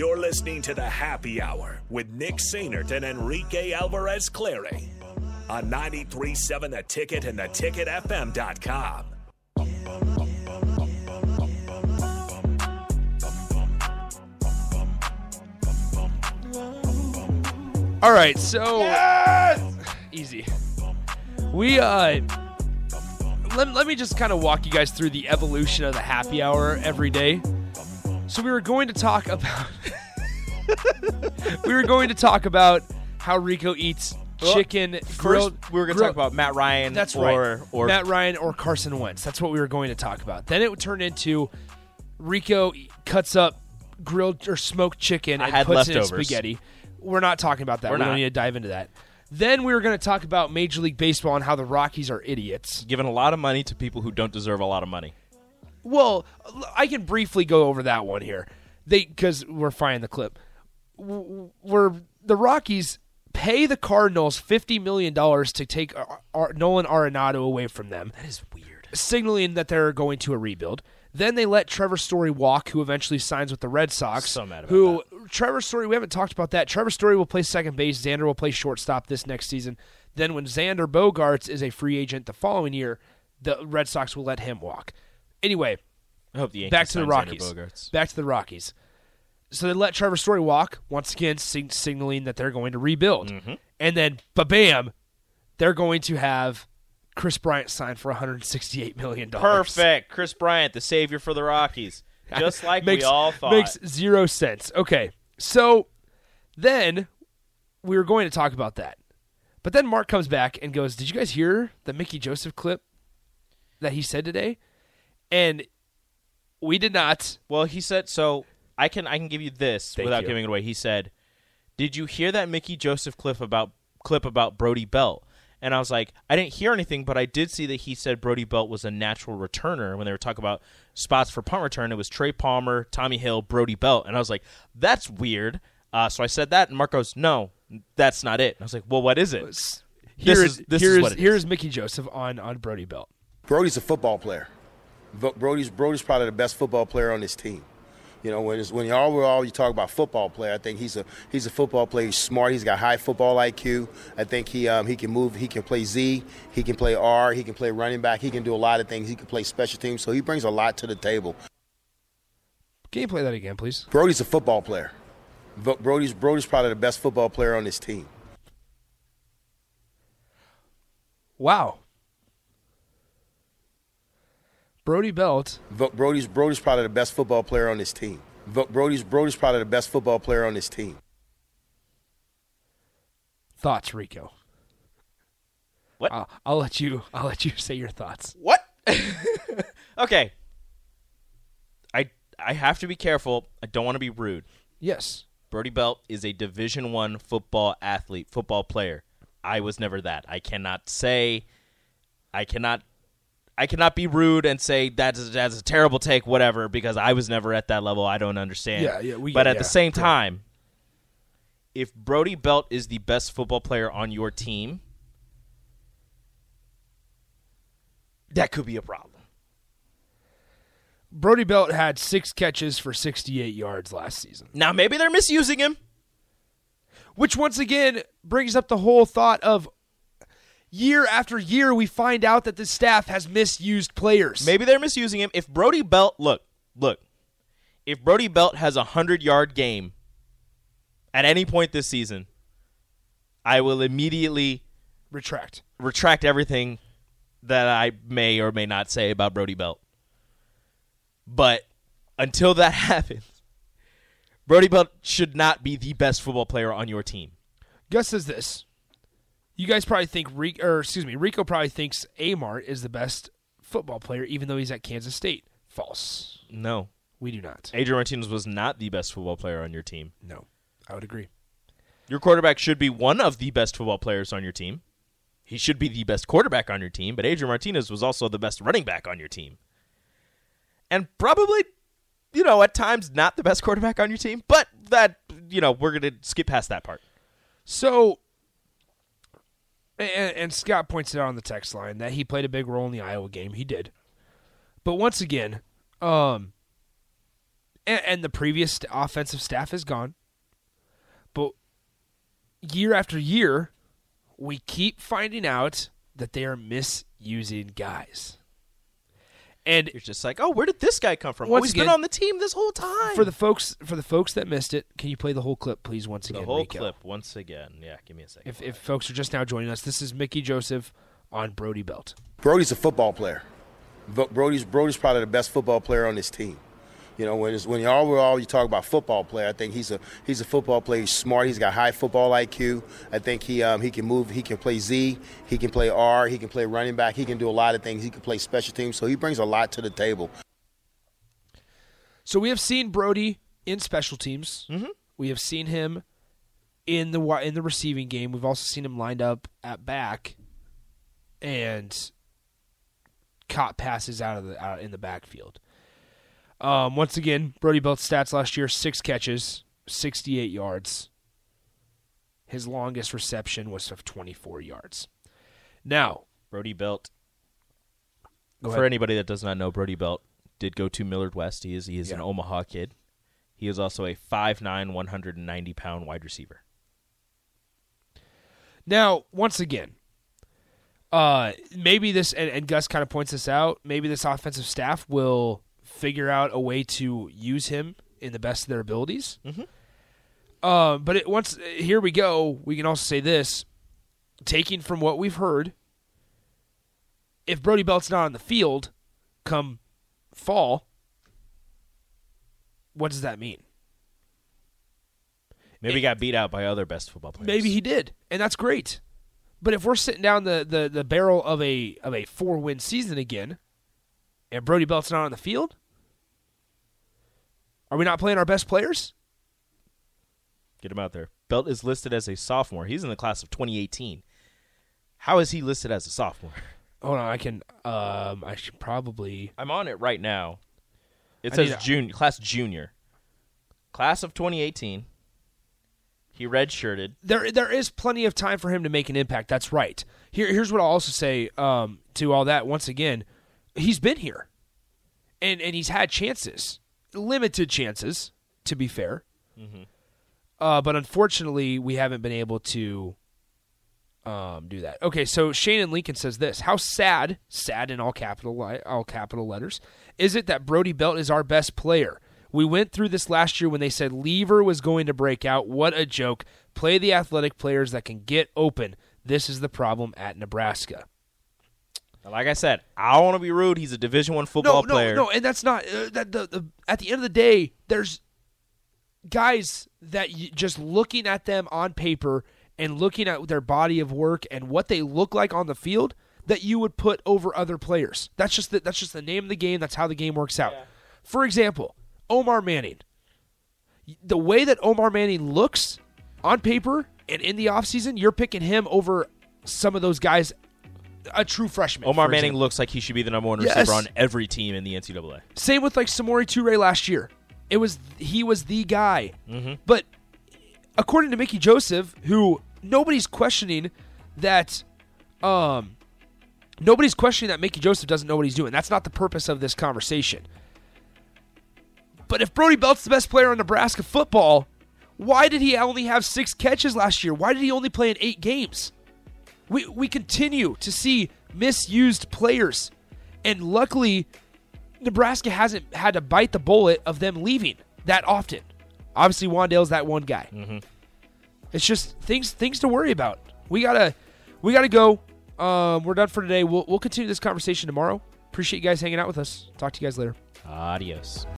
You're listening to the Happy Hour with Nick Sainert and Enrique Alvarez Clary on 93.7 The Ticket and theticketfm.com. All right, so easy. We uh let, let me just kind of walk you guys through the evolution of the happy hour every day. So we were going to talk about we were going to talk about how Rico eats chicken First, grilled. we were going to grilled- talk about Matt Ryan. That's or, right. Or Matt Ryan or Carson Wentz. That's what we were going to talk about. Then it would turn into Rico cuts up grilled or smoked chicken I and had puts it in leftovers. spaghetti. We're not talking about that. We're we don't not. need to dive into that. Then we were going to talk about Major League Baseball and how the Rockies are idiots. giving a lot of money to people who don't deserve a lot of money. Well, I can briefly go over that one here. They because we're finding the clip. Where the Rockies pay the Cardinals fifty million dollars to take Ar- Ar- Nolan Arenado away from them. That is weird. signaling that they're going to a rebuild. Then they let Trevor Story walk, who eventually signs with the Red Sox. So mad about who Trevor Story? We haven't talked about that. Trevor Story will play second base. Xander will play shortstop this next season. Then when Xander Bogaerts is a free agent the following year, the Red Sox will let him walk. Anyway, I hope the Yankees back to the Rockies. Back to the Rockies. So they let Trevor Story walk once again, sig- signaling that they're going to rebuild. Mm-hmm. And then, ba bam, they're going to have Kris Bryant signed for 168 million dollars. Perfect. Kris Bryant, the savior for the Rockies. Just like makes, we all thought. Makes zero sense. Okay, so then we were going to talk about that, but then Mark comes back and goes, "Did you guys hear the Mickey Joseph clip that he said today?" And we did not. Well, he said so. I can I can give you this Thank without you. giving it away. He said, "Did you hear that Mickey Joseph clip about clip about Brody Belt?" And I was like, I didn't hear anything, but I did see that he said Brody Belt was a natural returner when they were talking about spots for punt return. It was Trey Palmer, Tommi Hill, Brody Belt, and I was like, that's weird. Uh, so I said that, and Mark goes, "No, that's not it." And I was like, "Well, what is it?" Here This is is- this is here's what it is. here's Mickey Joseph on on Brody Belt. Brody's a football player. Brody's Brody's probably the best football player on this team. You know, when it's, when you overall you talk about football player, I think he's a he's a football player. He's smart. He's got high football IQ. I think he um, he can move. He can play Z. He can play R. He can play running back. He can do a lot of things. He can play special teams. So he brings a lot to the table. Can you play that again, please? Brody's a football player. Brody's Brody's probably the best football player on this team. Wow. Brody Belt. Vo- Brody's Brody's probably the best football player on this team. Vo- Brody's Brody's probably the best football player on this team. Thoughts, Rico? What? I'll, I'll let you. I'll let you say your thoughts. What? okay. I I have to be careful. I don't want to be rude. Yes. Brody Belt is a Division One football athlete, football player. I was never that. I cannot say. I cannot. I cannot be rude and say that's that's a terrible take, whatever, because I was never at that level. I don't understand. Yeah, yeah, we but at the same yeah. time, if Brody Belt is the best football player on your team, that could be a problem. Brody Belt had six catches for 68 yards last season, Now maybe they're misusing him. which once again brings up the whole thought of year after year we find out that the staff has misused players. Maybe they're misusing him. If Brody Belt, look, look, if Brody Belt has a hundred yard game at any point this season, I will immediately retract. retract everything that I may or may not say about Brody Belt. But until that happens, Brody Belt should not be the best football player on your team. Gus says this. You guys probably think Rico, or excuse me, Rico probably thinks Amart is the best football player, even though he's at Kansas State. False. No. We do not. Adrian Martinez was not the best football player on your team. No, I would agree. Your quarterback should be one of the best football players on your team. He should be the best quarterback on your team, but Adrian Martinez was also the best running back on your team. And probably, you know, at times not the best quarterback on your team, but that, you know, we're going to skip past that part. So, and, and Scott points it out on the text line that he played a big role in the Iowa game. He did, but once again, um, and, and the previous offensive staff is gone. But year after year, we keep finding out that they are misusing guys. And You're just like, oh, where did this guy come from? Oh, once oh, he's again- been on the team this whole time. for the folks for the folks that missed it, can you play the whole clip, please, once the again? The whole Rico? clip once again. Yeah, give me a second. If if folks are just now joining us, this is Mickey Joseph on Brody Belt. Brody's a football player. Brody's Brody's probably the best football player on this team. You know, when it's, when you overall you talk about football player, I think he's a he's a football player. He's smart. He's got high football IQ. I think he um, he can move. He can play Z. He can play R. He can play running back. He can do a lot of things. He can play special teams. So he brings a lot to the table. So we have seen Brody in special teams. Mm-hmm. We have seen him in the in the receiving game. We've also seen him lined up at back and caught passes out of the out in the backfield. Um, once again, Brody Belt's stats last year: six catches, sixty-eight yards. His longest reception was of twenty-four yards. Now, Brody Belt. For anybody that does not know, Brody Belt did go to Millard West. He is he is an Omaha kid. He is also a 5'9", 190 pound wide receiver. Now, once again, uh, maybe this and, and Gus kind of points this out. Maybe this offensive staff will figure out a way to use him in the best of their abilities. Mhm. Uh, but it, once here we go, we can also say this: taking from what we've heard, if Brody Belt's not on the field, come fall, what does that mean? Maybe he got beat out by other best football players. Maybe he did, and that's great. But if we're sitting down the, the, the barrel of a of a four win season again, and Brody Belt's not on the field, are we not playing our best players? Get him out there. Belt is listed as a sophomore. He's in the class of 2018. How is he listed as a sophomore? Hold on, I can. Um, I should probably. I'm on it right now. It I says junior, class junior, class of 2018. He redshirted. There, there is plenty of time for him to make an impact. That's right. Here, here's what I'll also say um, to all that. Once again, he's been here, and and he's had chances, limited chances, to be fair. Uh, but unfortunately, we haven't been able to um, do that. Okay, so Shane and Lincoln says this: How sad, sad in all capital all capital letters, is it that Brody Belt is our best player? We went through this last year when they said Lever was going to break out. What a joke! Play the athletic players that can get open. This is the problem at Nebraska. Like I said, I don't want to be rude. He's a Division One football player. no, no, player. no, and that's not uh, that. The, the at the end of the day, there's guys that you, just looking at them on paper and looking at their body of work and what they look like on the field that you would put over other players. That's just the, that's just the name of the game. That's how the game works out. For example, Omar Manning. The way that Omar Manning looks on paper and in the offseason, you're picking him over some of those guys. A true freshman. Omar Manning example. looks like he should be the number one Yes. receiver on every team in the NCAA. Same with like Samori Toure last year. It was he was the guy. Mm-hmm. But according to Mickey Joseph, who nobody's questioning that um nobody's questioning that Mickey Joseph doesn't know what he's doing. That's not the purpose of this conversation. But if Brody Belt's the best player on Nebraska football, why did he only have 6 catches last year? Why did he only play in 8 games? We we continue to see misused players. And luckily Nebraska hasn't had to bite the bullet of them leaving that often. Obviously, Wan'Dale's that one guy. Mm-hmm. It's just things things to worry about. We gotta we gotta go. Um, we're done for today. We'll we'll continue this conversation tomorrow. Appreciate you guys hanging out with us. Talk to you guys later. Adios.